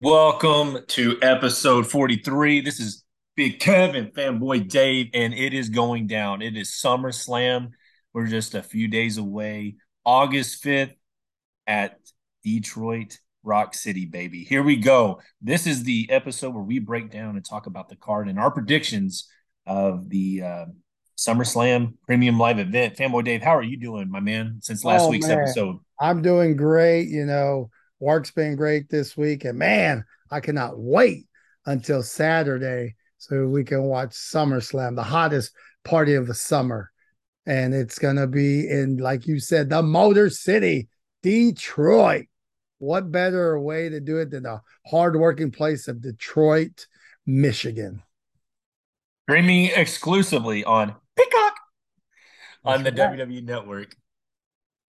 Welcome to episode 43. This is Big Kevin, fanboy Dave, and it is going down. It is SummerSlam. We're just a few days away. August 5th at Detroit Rock City, baby. Here we go. This is the episode where we break down and talk about the card and our predictions of the uh, SummerSlam Premium Live event. Fanboy Dave, how are you doing, my man, since last Oh week's man, episode? I'm doing great. You know, work's been great this week, and man, I cannot wait until Saturday so we can watch SummerSlam, the hottest party of the summer. And it's gonna be in, like you said, the Motor City, Detroit. What better way to do it than the hardworking place of Detroit, Michigan? Streaming exclusively on Peacock on the right. WWE Network.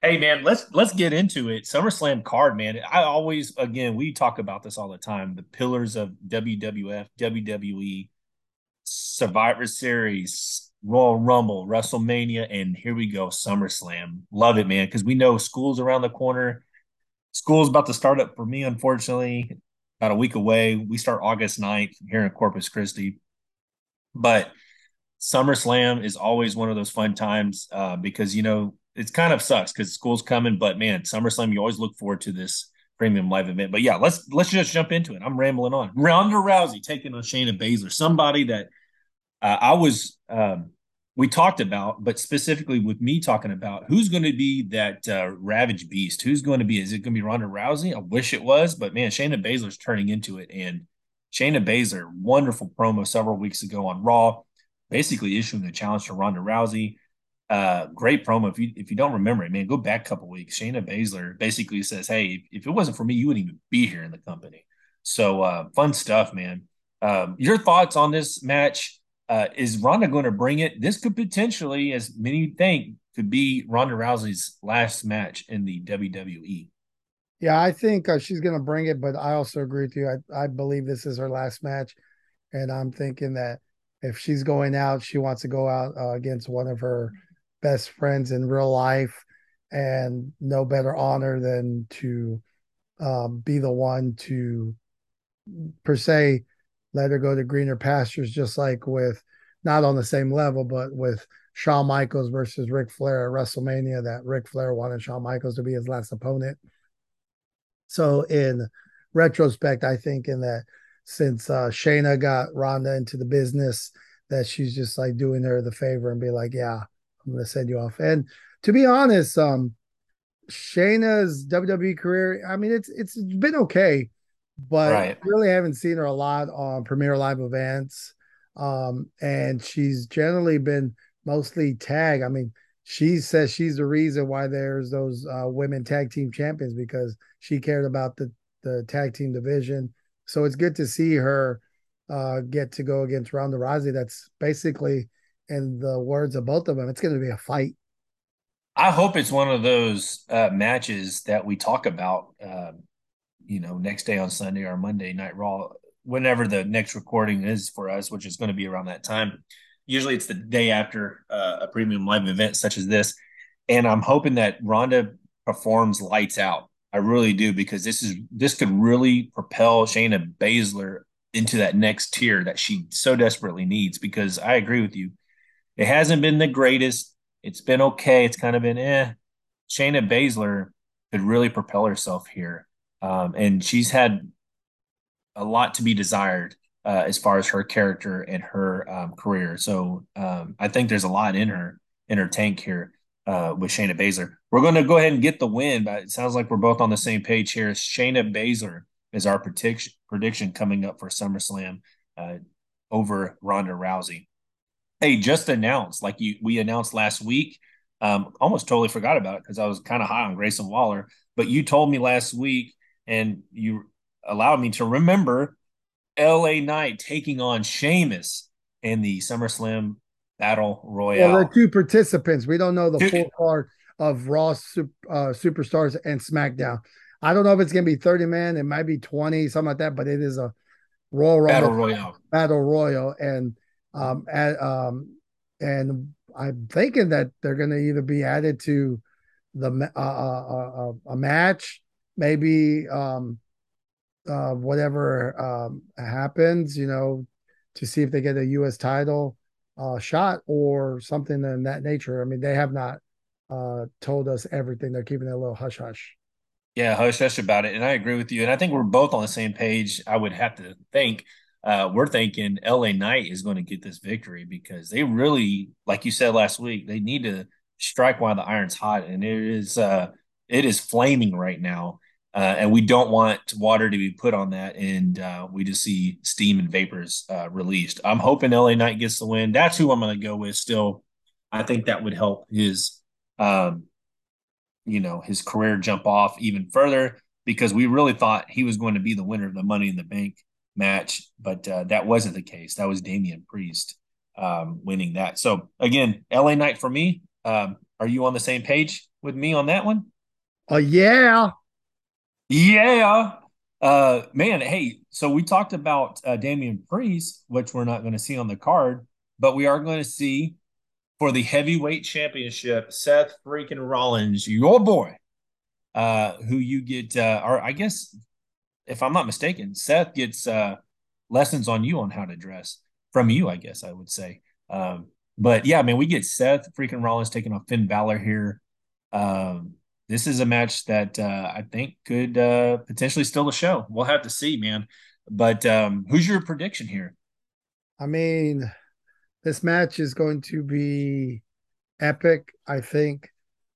Hey man, let's let's get into it. SummerSlam card, man. I always again we talk about this all the time. The pillars of WWF, WWE, Survivor Series, Royal Rumble, WrestleMania, and here we go, SummerSlam. Love it, man, because we know school's around the corner. School's about to start up for me, unfortunately, about a week away. We start August 9th here in Corpus Christi. But SummerSlam is always one of those fun times uh, because you know it's kind of sucks because school's coming, but man, SummerSlam you always look forward to this premium live event. But yeah, let's let's just jump into it. I'm rambling on. Ronda Rousey taking on Shayna Baszler, somebody that uh, I was um, we talked about, but specifically with me talking about who's going to be that uh, Ravage Beast. Who's going to be? Is it going to be Ronda Rousey? I wish it was, but man, Shayna Baszler's turning into it, and Shayna Baszler, wonderful promo several weeks ago on Raw basically issuing a challenge to Ronda Rousey. Uh, great promo. If you if you don't remember it, man, go back a couple weeks. Shayna Baszler basically says, "Hey, if, it wasn't for me, you wouldn't even be here in the company." So uh, fun stuff, man. Um, your thoughts on this match? Uh, is Ronda going to bring it? This could potentially, as many think, could be Ronda Rousey's last match in the WWE. Yeah, I think uh, she's going to bring it, but I also agree with you. I, I believe this is her last match. And I'm thinking that if she's going out, she wants to go out uh, against one of her best friends in real life. And no better honor than to um, be the one to, per se, let her go to greener pastures, just like with not on the same level, but with Shawn Michaels versus Ric Flair at WrestleMania, that Ric Flair wanted Shawn Michaels to be his last opponent so in retrospect, I think in that since uh, Shayna got Ronda into the business, that she's just like doing her the favor and be like, yeah, I'm gonna send you off. And to be honest, um, Shayna's WWE career, I mean, it's it's been okay, but Right. really haven't seen her a lot on Premier Live events. Um, and she's generally been mostly tag. I mean, she says she's the reason why there's those uh, women tag team champions because she cared about the the tag team division. So it's good to see her uh, get to go against Ronda Rousey. That's basically, in the words of both of them, it's going to be a fight. I hope it's one of those uh, matches that we talk about. Um, you know, next day on Sunday or Monday Night Raw, whenever the next recording is for us, which is going to be around that time. Usually it's the day after uh, a premium live event such as this. And I'm hoping that Ronda performs lights out. I really do because this is this could really propel Shayna Baszler into that next tier that she so desperately needs. Because I agree with you, it hasn't been the greatest. It's been okay. It's kind of been eh. Shayna Baszler could really propel herself here. Um, and she's had a lot to be desired uh, as far as her character and her um, career. So um, I think there's a lot in her in her tank here uh, with Shayna Baszler. We're going to go ahead and get the win, but it sounds like we're both on the same page here. Shayna Baszler is our prediction prediction coming up for SummerSlam uh, over Ronda Rousey. Hey, just announced like you we announced last week. Um, almost totally forgot about it because I was kind of high on Grayson Waller. But you told me last week, and you allowed me to remember LA Knight taking on Sheamus in the SummerSlam Battle Well, the Royale. two participants. We don't know the Dude, full card of Raw uh, Superstars and SmackDown. I don't know if it's going to be 30 man. It might be 20, something like that, but it is a Royal Battle Rumble Royale. Battle Royal. And, um, at, um, and I'm thinking that they're going to either be added to the, uh, uh, uh, a match, maybe, um, uh, whatever um, happens, you know, to see if they get a U.S. title uh, shot or something in that nature. I mean, they have not uh, told us everything. They're keeping it a little hush hush. Yeah, hush hush about it. And I agree with you. And I think we're both on the same page. I would have to think. Uh, we're thinking LA Knight is going to get this victory because they really, like you said last week, they need to strike while the iron's hot, and it is uh, it is flaming right now. Uh, and we don't want water to be put on that, and uh, we just see steam and vapors uh, released. I'm hoping LA Knight gets the win. That's who I'm going to go with. Still, I think that would help his, um, you know, his career jump off even further because we really thought he was going to be the winner of the Money in the Bank match, but uh, that wasn't the case. That was Damian Priest um, winning that. So again, LA Knight for me. Um, are you on the same page with me on that one? Oh uh, yeah, yeah. Uh, man, hey, so we talked about uh, Damian Priest, which we're not going to see on the card, but we are going to see for the heavyweight championship, Seth freaking Rollins, your boy, uh, who you get, uh, or I guess, if I'm not mistaken, Seth gets uh, lessons on you on how to dress from you, I guess I would say. Um, but yeah, I mean, we get Seth freaking Rollins taking on Finn Balor here. Um, this is a match that uh, I think could uh, potentially steal the show. We'll have to see, man. But um, who's your prediction here? I mean, this match is going to be epic. I think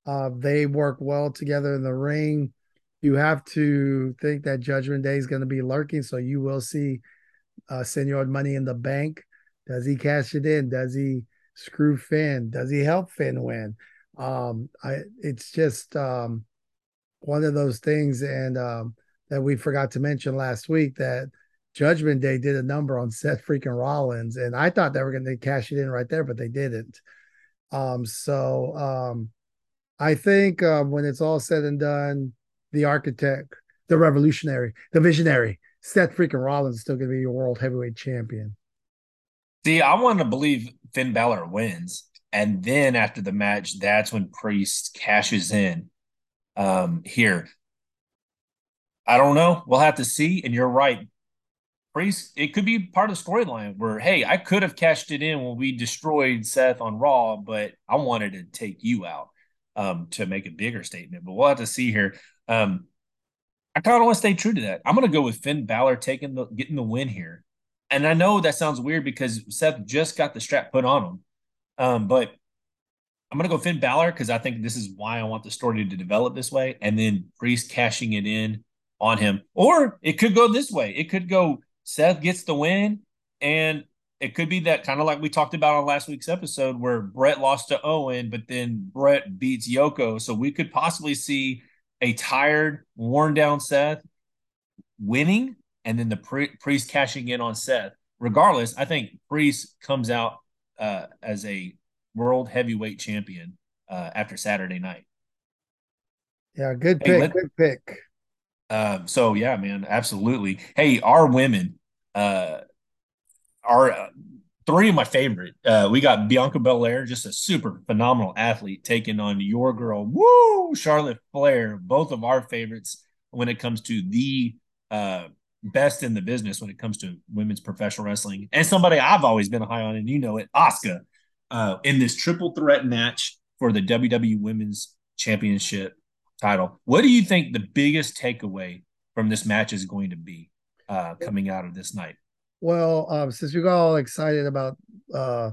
uh, they work well together in the ring. You have to think that Judgment Day is going to be lurking, so you will see uh, Senor Money in the Bank. Does he cash it in? Does he screw Finn? Does he help Finn win? um, I it's just um, one of those things, and um, that we forgot to mention last week that Judgment Day did a number on Seth freaking Rollins, and I thought they were going to cash it in right there, but they didn't. Um, so um, I think um, when it's all said and done, the architect, the revolutionary, the visionary, Seth freaking Rollins is still going to be your world heavyweight champion. See, I want to believe Finn Balor wins. And then after the match, that's when Priest cashes in um, here. I don't know. We'll have to see. And you're right. Priest, it could be part of the storyline where, hey, I could have cashed it in when we destroyed Seth on Raw, but I wanted to take you out um, to make a bigger statement. But we'll have to see here. Um, I kind of want to stay true to that. I'm going to go with Finn Balor taking the getting the win here. And I know that sounds weird because Seth just got the strap put on him. Um, but I'm gonna go Finn Balor because I think this is why I want the story to develop this way, and then Priest cashing it in on him, or it could go this way. It could go Seth gets the win, and it could be that kind of like we talked about on last week's episode where Bret lost to Owen, but then Bret beats Yoko. So we could possibly see a tired, worn down Seth winning, and then the Priest cashing in on Seth. Regardless, I think Priest comes out uh, as a world heavyweight champion uh, after Saturday night. Yeah, good pick. Let, good pick. Uh, so yeah, man, absolutely. Hey, our women, uh, are uh, three of my favorite. Uh, we got Bianca Belair, just a super phenomenal athlete, taking on your girl, woo, Charlotte Flair. Both of our favorites when it comes to the uh best in the business when it comes to women's professional wrestling, and somebody I've always been high on, and you know it, Asuka, uh, in this triple threat match for the WWE Women's Championship title. What do you think the biggest takeaway from this match is going to be uh, coming out of this night? Well, um, since we got all excited about uh,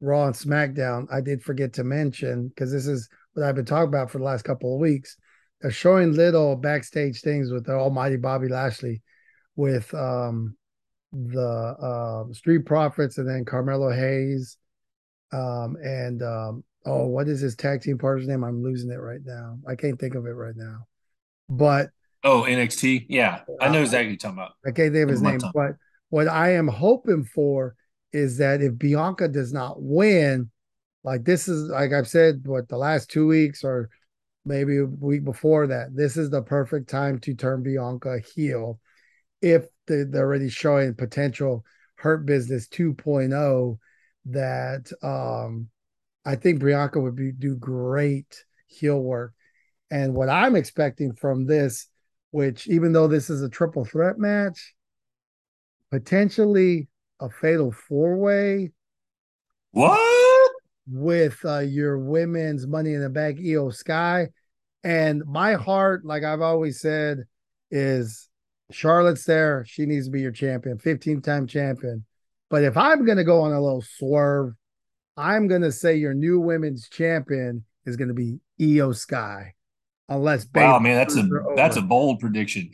Raw and SmackDown, I did forget to mention because this is what I've been talking about for the last couple of weeks. They're showing little backstage things with the Almighty Bobby Lashley with um, the uh, Street Profits and then Carmelo Hayes. Um, and um, oh, what is his tag team partner's name? I'm losing it right now. I can't think of it right now. But oh, NXT, yeah, I know exactly what you're talking about. I can't think of his name, but what I am hoping for is that if Bianca does not win, like this is like I've said, what the last two weeks or maybe a week before that, this is the perfect time to turn Bianca heel if they're already showing potential hurt business 2.0 that um I think Bianca would be do great heel work. And what I'm expecting from this which even though this is a triple threat match, potentially a fatal four way. What? With uh, your women's Money in the Bank Iyo Sky. And my heart, like I've always said, is Charlotte's there. She needs to be your champion, 15 time champion. But if I'm going to go on a little swerve, I'm going to say your new women's champion is going to be Iyo Sky. Unless wow, man, that's a that's a bold prediction.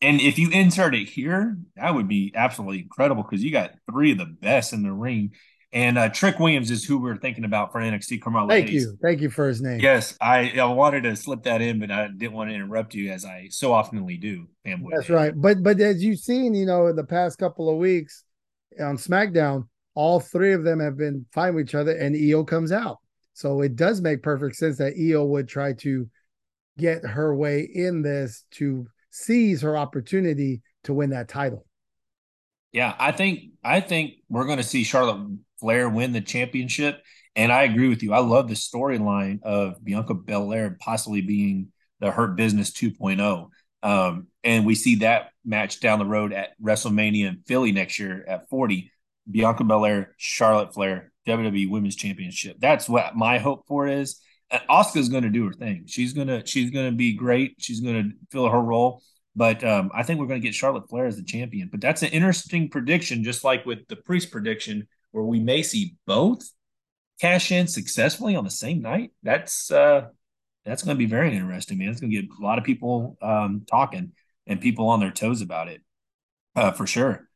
And if you insert it here, that would be absolutely incredible because you got three of the best in the ring. And uh, Trick Williams is who we're thinking about for NXT Carmelo. Thank you, thank you for his name. Yes, I, I wanted to slip that in, but I didn't want to interrupt you as I so oftenly do. Fanboy That's right. But but as you've seen, you know, in the past couple of weeks on SmackDown, all three of them have been fine with each other, and Iyo comes out. So it does make perfect sense that Iyo would try to get her way in this to seize her opportunity to win that title. Yeah, I think I think we're going to see Charlotte Flair win the championship, and I agree with you. I love the storyline of Bianca Belair possibly being the Hurt Business 2.0. Um, and we see that match down the road at WrestleMania in Philly next year at 40. Bianca Belair, Charlotte Flair, WWE Women's Championship. That's what my hope for is. Asuka's going to do her thing. She's gonna she's gonna be great. She's going to fill her role. But um, I think we're going to get Charlotte Flair as the champion. But that's an interesting prediction, just like with the priest prediction, where we may see both cash in successfully on the same night. That's uh, that's going to be very interesting, man. It's going to get a lot of people um, talking and people on their toes about it, uh, for sure.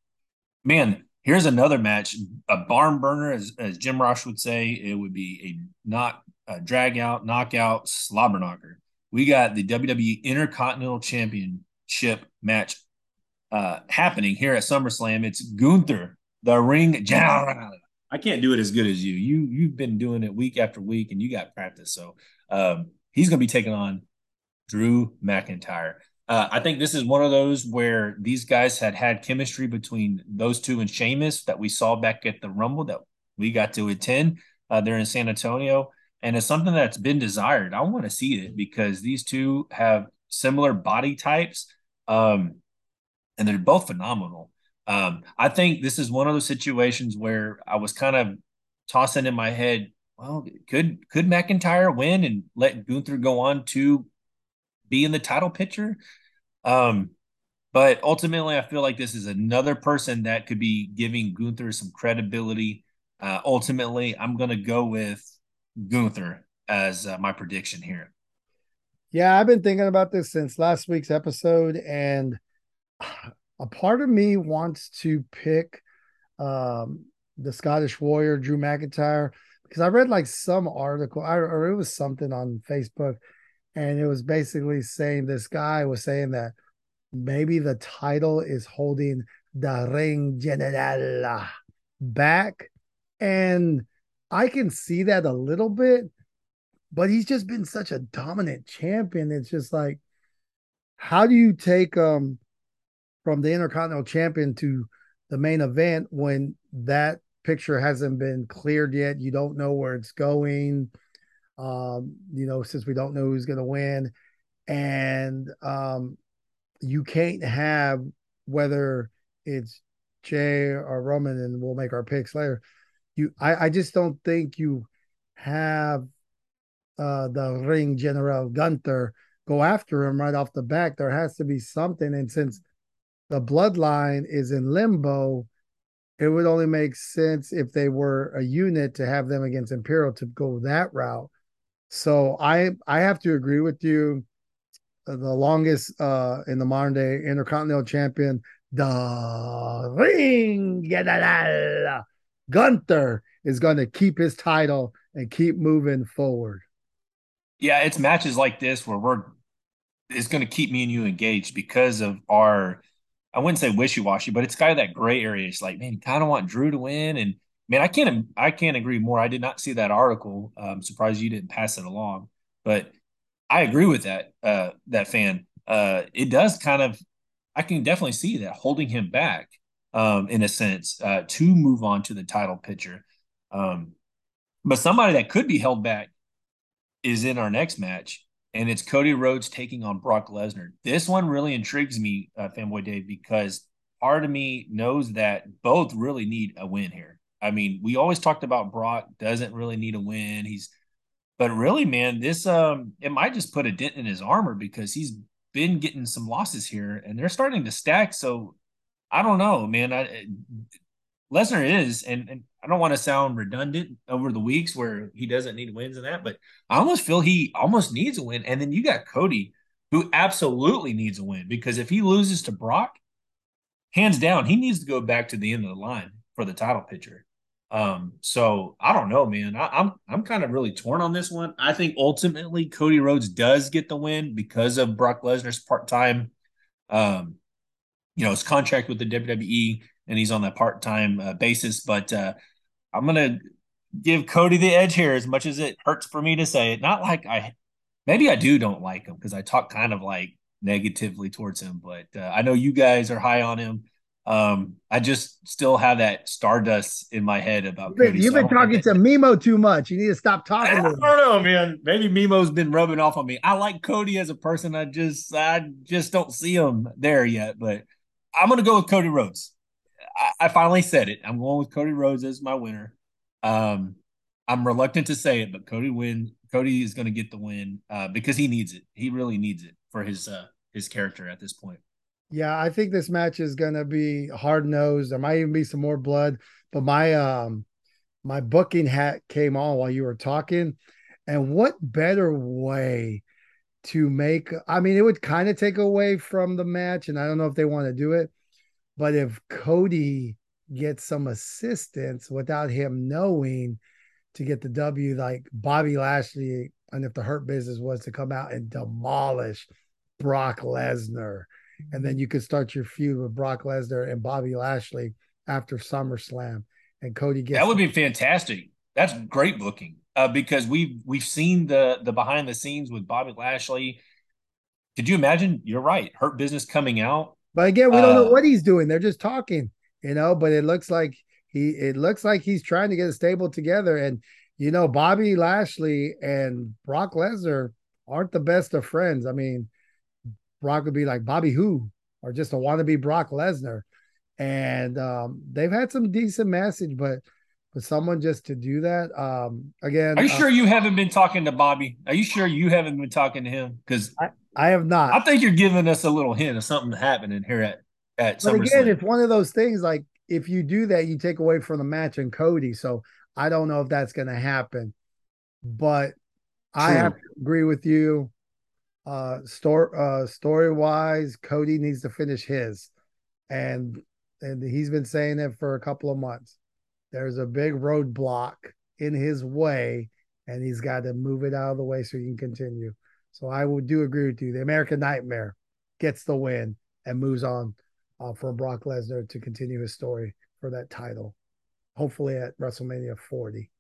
Man, here's another match, a barn burner, as, as Jim Ross would say. It would be a not a drag out, knockout, slobber knocker. We got the WWE Intercontinental Championship match uh, happening here at SummerSlam. It's Gunther, the ring general. I can't do it as good as you. You you've been doing it week after week, and you got practice. So um, he's going to be taking on Drew McIntyre. Uh, I think this is one of those where these guys had had chemistry between those two and Sheamus that we saw back at the Rumble that we got to attend uh, there in San Antonio. And it's something that's been desired. I want to see it because these two have similar body types um, and they're both phenomenal. Um, I think this is one of those situations where I was kind of tossing in my head, well, could could McIntyre win and let Gunther go on to be in the title picture? Um, but ultimately, I feel like this is another person that could be giving Gunther some credibility. Uh, ultimately, I'm going to go with Gunther as uh, my prediction here. Yeah, I've been thinking about this since last week's episode, and a part of me wants to pick um, the Scottish Warrior, Drew McIntyre, because I read like some article, I, or it was something on Facebook and it was basically saying this guy was saying that maybe the title is holding the ring general back and i can see that a little bit but he's just been such a dominant champion it's just like how do you take um from the intercontinental champion to the main event when that picture hasn't been cleared yet you don't know where it's going um, you know, since we don't know who's going to win. And um, you can't have whether it's Jey or Roman, and we'll make our picks later. You, I, I just don't think you have uh, the ring general Gunther go after him right off the back. There has to be something, and since the bloodline is in limbo, it would only make sense if they were a unit to have them against Imperium to go that route. So I I have to agree with you. Uh, the longest uh, in the modern day Intercontinental Champion, the Ring General Gunther is going to keep his title and keep moving forward. Yeah, it's matches like this where we're it's going to keep me and you engaged because of our I wouldn't say wishy washy, but it's kind of that gray area. It's like, man, kind of want Drew to win, and man, I can't I can't agree more. I did not see that article. I'm surprised you didn't pass it along, but I agree with that uh, that fan. Uh, it does kind of I can definitely see that holding him back um, in a sense uh, to move on to the title picture. Um, but somebody that could be held back is in our next match. and it's Cody Rhodes taking on Brock Lesnar. This one really intrigues me, uh, Fanboy Dave, because part of me knows that both really need a win here. I mean, we always talked about Brock doesn't really need a win. He's, but really, man, this um, it might just put a dent in his armor because he's been getting some losses here, and they're starting to stack. So I don't know, man. I, Lesnar is, and, and I don't want to sound redundant over the weeks where he doesn't need wins and that, but I almost feel he almost needs a win. And then you got Cody, who absolutely needs a win because if he loses to Brock, hands down, he needs to go back to the end of the line for the title picture. Um, so I don't know, man. I, I'm I'm kind of really torn on this one. I think ultimately Cody Rhodes does get the win because of Brock Lesnar's part time, um, you know, his contract with the WWE and he's on that part time uh, basis. But uh, I'm gonna give Cody the edge here, as much as it hurts for me to say it. Not like I, maybe I do don't like him because I talk kind of like negatively towards him, but uh, I know you guys are high on him. Um, I just still have that stardust in my head about. You've been, Cody, you've so been talking to Mimo too much. You need to stop talking. I, I don't know, man. Maybe Mimo's been rubbing off on me. I like Cody as a person. I just, I just don't see him there yet. But I'm gonna go with Cody Rhodes. I, I finally said it. I'm going with Cody Rhodes as my winner. Um, I'm reluctant to say it, but Cody win. Cody is going to get the win uh, because he needs it. He really needs it for his uh, his character at this point. Yeah, I think this match is going to be hard nosed. There might even be some more blood, but my um my booking hat came on while you were talking, and what better way to make? I mean, it would kind of take away from the match, and I don't know if they want to do it, but if Cody gets some assistance without him knowing to get the W, like Bobby Lashley, and if the Hurt Business was to come out and demolish Brock Lesnar, and then you could start your feud with Brock Lesnar and Bobby Lashley after SummerSlam, and Cody gets that would be fantastic. That's great booking uh, because we've we've seen the the behind the scenes with Bobby Lashley. Could you imagine? You're right. Hurt Business coming out but again, we don't know uh, what he's doing. They're just talking, you know. But it looks like he it looks like he's trying to get a stable together. And you know, Bobby Lashley and Brock Lesnar aren't the best of friends. I mean, Brock would be like Bobby who or just a wannabe Brock Lesnar. And um, they've had some decent message, but for someone just to do that, um, again, are you uh, sure you haven't been talking to Bobby? Are you sure you haven't been talking to him? Because I have not. I think you're giving us a little hint of something happening here at at. But again, it's one of those things. Like if you do that, you take away from the match and Cody. So I don't know if that's going to happen. But True. I have to agree with you. Uh, story uh, story wise, Cody needs to finish his, and and he's been saying it for a couple of months. There's a big roadblock in his way, and he's got to move it out of the way so he can continue. So I would do agree with you. The American Nightmare gets the win and moves on uh, for Brock Lesnar to continue his story for that title, hopefully at WrestleMania 40.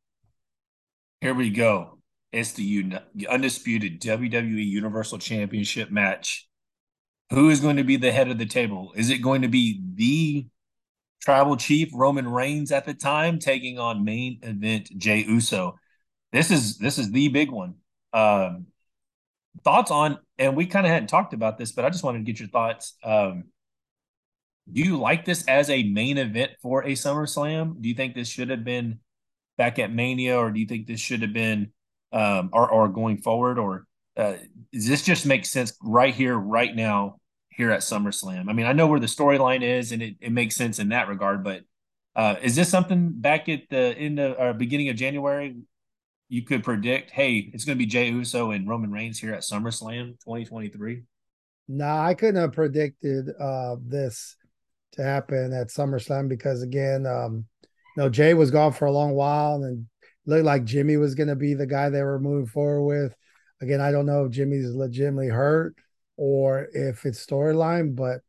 Here we go. It's the undisputed WWE Universal Championship match. Who is going to be the head of the table? Is it going to be the tribal chief Roman Reigns at the time taking on main event Jey Uso? This is this is the big one. Um, thoughts on and we kind of hadn't talked about this but i just wanted to get your thoughts um, do you like this as a main event for a SummerSlam? Do you think this should have been back at Mania, or do you think this should have been, um, or, or going forward, or uh, does this just make sense right here, right now, here at SummerSlam? I mean, I know where the storyline is, and it, it makes sense in that regard, but uh, is this something back at the end of or beginning of January you could predict, hey, it's going to be Jey Uso and Roman Reigns here at SummerSlam 2023? No, nah, I couldn't have predicted uh, this to happen at SummerSlam because again, um, you know, Jey was gone for a long while and looked like Jimmy was going to be the guy they were moving forward with. Again, I don't know if Jimmy's legitimately hurt or if it's storyline, but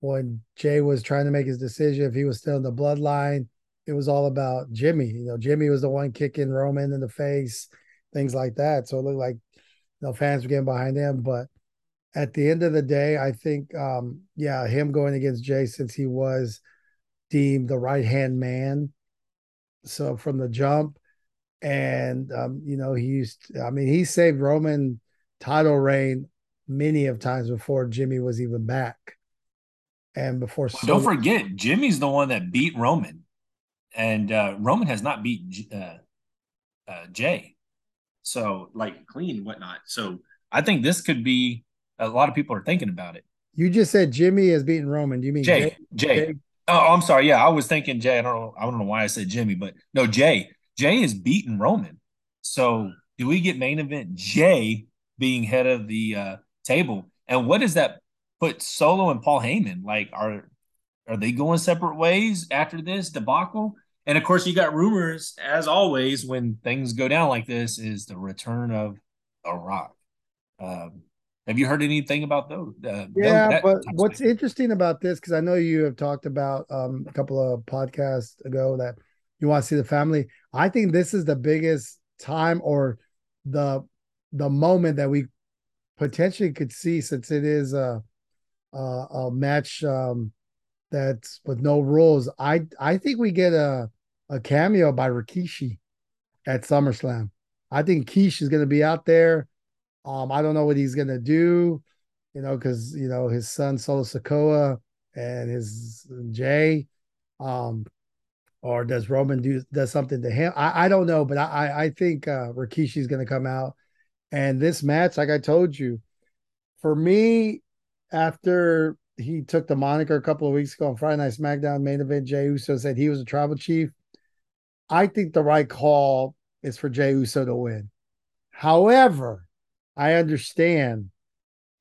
when Jey was trying to make his decision, if he was still in the bloodline, it was all about Jimmy. You know, Jimmy was the one kicking Roman in the face, things like that. So it looked like you know fans were getting behind him. But at the end of the day, I think um, yeah, him going against Jey since he was deemed the right hand man. So from the jump, and um, you know, he used I mean, he saved Roman title reign many of times before Jimmy was even back. And before well, don't forget, Jimmy's the one that beat Roman, and uh, Roman has not beat uh, uh, Jey, so like clean whatnot. So I think this could be a lot of people are thinking about it. You just said Jimmy has beaten Roman. Do you mean Jey? Jey. Jey. Oh, I'm sorry. Yeah, I was thinking Jey. I don't know. I don't know why I said Jimmy, but no, Jey. Jey is beating Roman. So do we get main event Jey being head of the uh, table? And what does that put Solo and Paul Heyman? Like, are are they going separate ways after this debacle? And of course, you got rumors, as always, when things go down like this, is the return of a Rock. Um, have you heard anything about those? Uh, yeah, but what's interesting about this, because I know you have talked about um, a couple of podcasts ago that you want to see the family. I think this is the biggest time or the the moment that we potentially could see since it is a a, a match um, that's with no rules. I I think we get a a cameo by Rikishi at SummerSlam. I think Keish is going to be out there. Um, I don't know what he's going to do, you know, because you know his son Solo Sikoa and his Jey. Um, or does Roman do does something to him? I, I don't know, but I I think uh, is going to come out, and this match, like I told you, for me, after he took the moniker a couple of weeks ago on Friday Night SmackDown main event, Jey Uso said he was a tribal chief. I think the right call is for Jey Uso to win. However, I understand,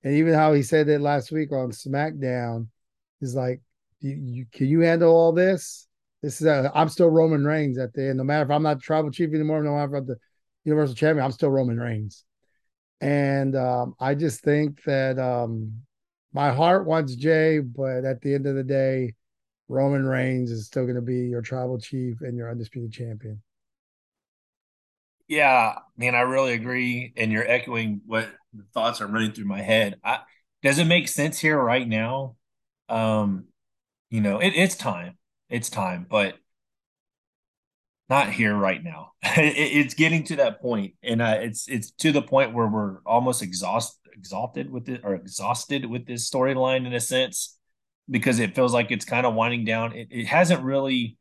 and even how he said it last week on SmackDown he's like, you, you can you handle all this? This is I'm still Roman Reigns at the end. No matter if I'm not tribal chief anymore, no matter if I'm the Universal Champion, I'm still Roman Reigns. And um, I just think that um, my heart wants Jey, but at the end of the day, Roman Reigns is still going to be your tribal chief and your undisputed champion. Yeah, man, I really agree. And you're echoing what the thoughts are running through my head. I, does it make sense here right now? Um, you know, it, it's time it's time, but not here right now. it, it's getting to that point, and uh, it's it's to the point where we're almost exhausted exhausted with it or exhausted with this storyline in a sense because it feels like it's kind of winding down. It, it hasn't really.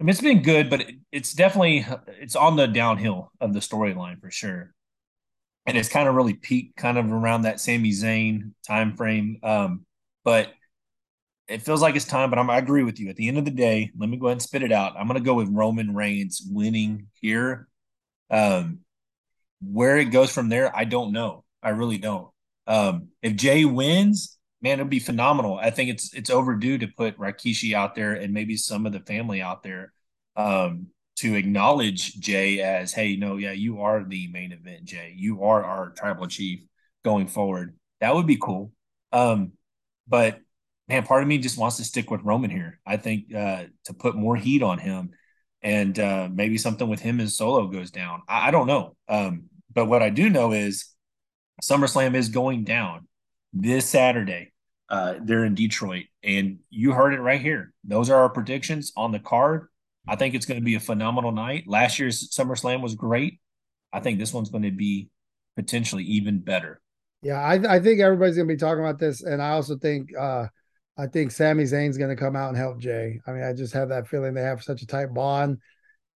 I mean, it's been good, but it, it's definitely it's on the downhill of the storyline for sure, and it's kind of really peaked kind of around that Sami Zayn time frame. Um, but it feels like it's time, but I'm, I agree with you. At the end of the day, let me go ahead and spit it out. I'm going to go with Roman Reigns winning here. Um, where it goes from there, I don't know. I really don't. Um, if Jey wins, man, it'd be phenomenal. I think it's it's overdue to put Rikishi out there and maybe some of the family out there um, to acknowledge Jey as, hey, no, yeah, you are the main event, Jey. You are our tribal chief going forward. That would be cool. Um, but man, part of me just wants to stick with Roman here. I think uh, to put more heat on him and uh, maybe something with him and Solo goes down. I, I don't know. Um, but what I do know is SummerSlam is going down this Saturday. Uh, they're in Detroit, and you heard it right here. Those are our predictions on the card. I think it's going to be a phenomenal night. Last year's SummerSlam was great. I think this one's going to be potentially even better. Yeah, I, I think everybody's going to be talking about this, and I also think uh, I think Sami Zayn's going to come out and help Jey. I mean, I just have that feeling they have such a tight bond.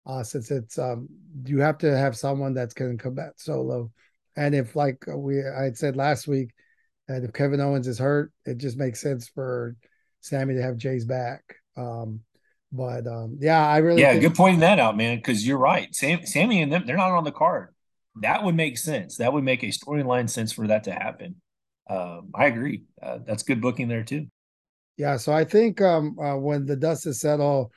Uh, since it's um, you have to have someone that's going to combat solo, and if like we I had said last week, that if Kevin Owens is hurt, it just makes sense for Sami to have Jey's back. Um, but um, yeah, I really yeah, think- good pointing that out, man. Because you're right, Sam, Sami and them they're not on the card. That would make sense. That would make a storyline sense for that to happen. Um, I agree. Uh, that's good booking there too. Yeah, so I think um, uh, when the dust is settled,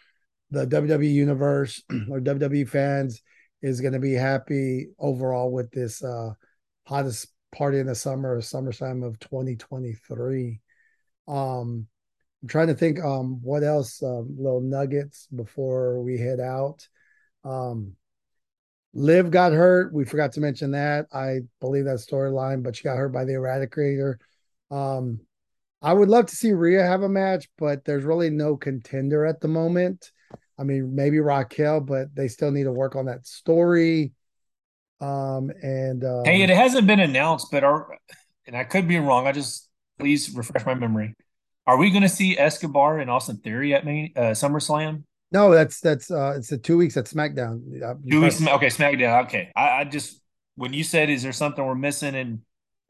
the WWE universe or WWE fans is going to be happy overall with this uh, hottest party in the summer, SummerSlam of 2023. Um, I'm trying to think um, what else, uh, little nuggets before we head out. Um, Liv got hurt. We forgot to mention that. I believe that storyline, but she got hurt by the Eradicator. Um, I would love to see Rhea have a match, but there's really no contender at the moment. I mean, maybe Raquel, but they still need to work on that story. Um, and um, hey, it hasn't been announced, but are and I could be wrong. I just please refresh my memory. Are we going to see Escobar and Austin Theory at Main, uh, SummerSlam? No, that's that's uh it's the two weeks at SmackDown. Two weeks, okay, SmackDown. Okay, I, I, just when you said, "Is there something we're missing?" and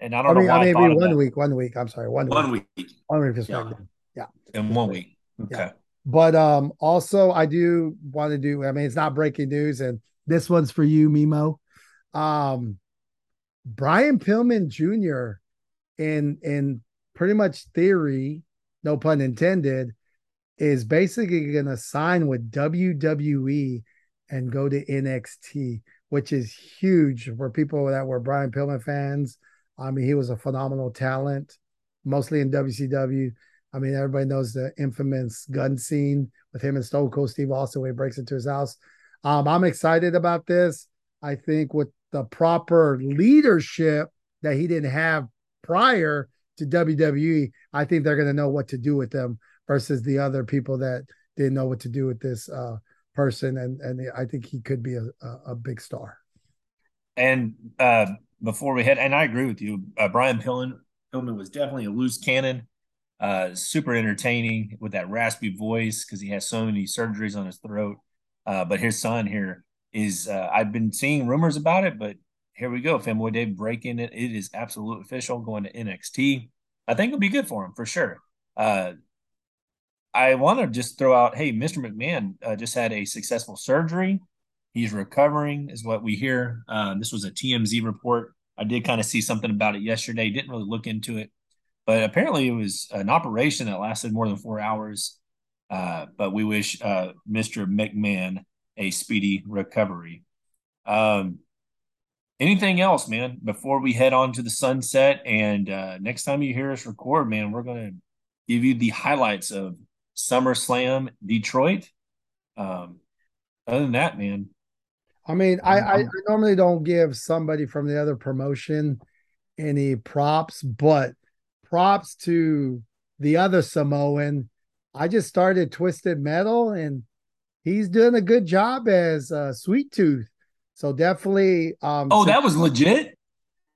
and I don't I mean, know why I, mean, I one week, one week. I'm sorry, one one week, week. one week for SmackDown. Yeah, yeah. in one week. Okay. Yeah. But um, also I do want to do. I mean, it's not breaking news, and this one's for you, Mimo. Um, Brian Pillman Jr. in in pretty much theory, no pun intended, is basically going to sign with WWE and go to NXT, which is huge for people that were Brian Pillman fans. I mean, he was a phenomenal talent, mostly in WCW. I mean, everybody knows the infamous gun scene with him and Stone Cold Steve Austin when he breaks into his house. Um, I'm excited about this. I think with the proper leadership that he didn't have prior to WWE, I think they're going to know what to do with them versus the other people that didn't know what to do with this uh, person. And and I think he could be a, a, a big star. And uh, before we head, and I agree with you, uh, Brian Pillman, Pillman was definitely a loose cannon. Uh, super entertaining with that raspy voice because he has so many surgeries on his throat. Uh, but his son here is uh, I've been seeing rumors about it, but here we go. Fanboy Dave breaking it. It is absolute official going to NXT. I think it'll be good for him for sure. Uh, I want to just throw out, hey, Mr. McMahon uh, just had a successful surgery. He's recovering, is what we hear. Uh, this was a TMZ report. I did kind of see something about it yesterday. Didn't really look into it, but apparently it was an operation that lasted more than four hours. Uh, but we wish uh, Mr. McMahon a speedy recovery. Um, anything else, man, before we head on to the sunset? And uh, next time you hear us record, man, we're to give you the highlights of SummerSlam Detroit. Um, other than that, man. I mean, I, I, I normally don't give somebody from the other promotion any props, but props to the other Samoan. I just started Twisted Metal and he's doing a good job as uh, Sweet Tooth. So definitely. Um, oh, that was legit.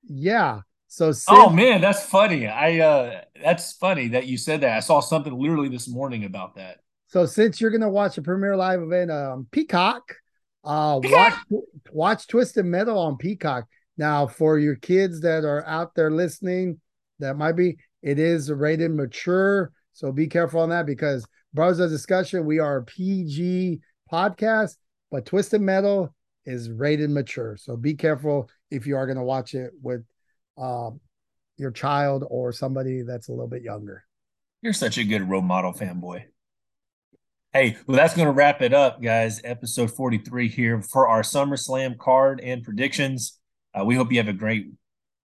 Yeah. So since, oh man, that's funny. I uh, that's funny that you said that. I saw something literally this morning about that. So since you're gonna watch a premiere live event um, Peacock, uh, watch watch Twisted Metal on Peacock. Now, for your kids that are out there listening, that might be it is rated mature. So be careful on that because Brothers of Discussion, we are a PG podcast, but Twisted Metal is rated mature. So be careful if you are going to watch it with um, your child or somebody that's a little bit younger. You're such a good role model fanboy. Hey, well, that's going to wrap it up, guys. Episode 43 here for our SummerSlam card and predictions. Uh, we hope you have a great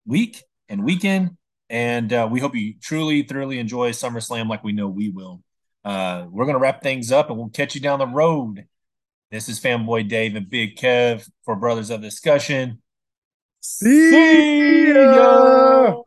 week and weekend. And uh, we hope you truly, thoroughly enjoy SummerSlam like we know we will. Uh, we're going to wrap things up and we'll catch you down the road. This is Fanboy Dave and Big Kev for Brothers of Discussion. See, See ya. ya.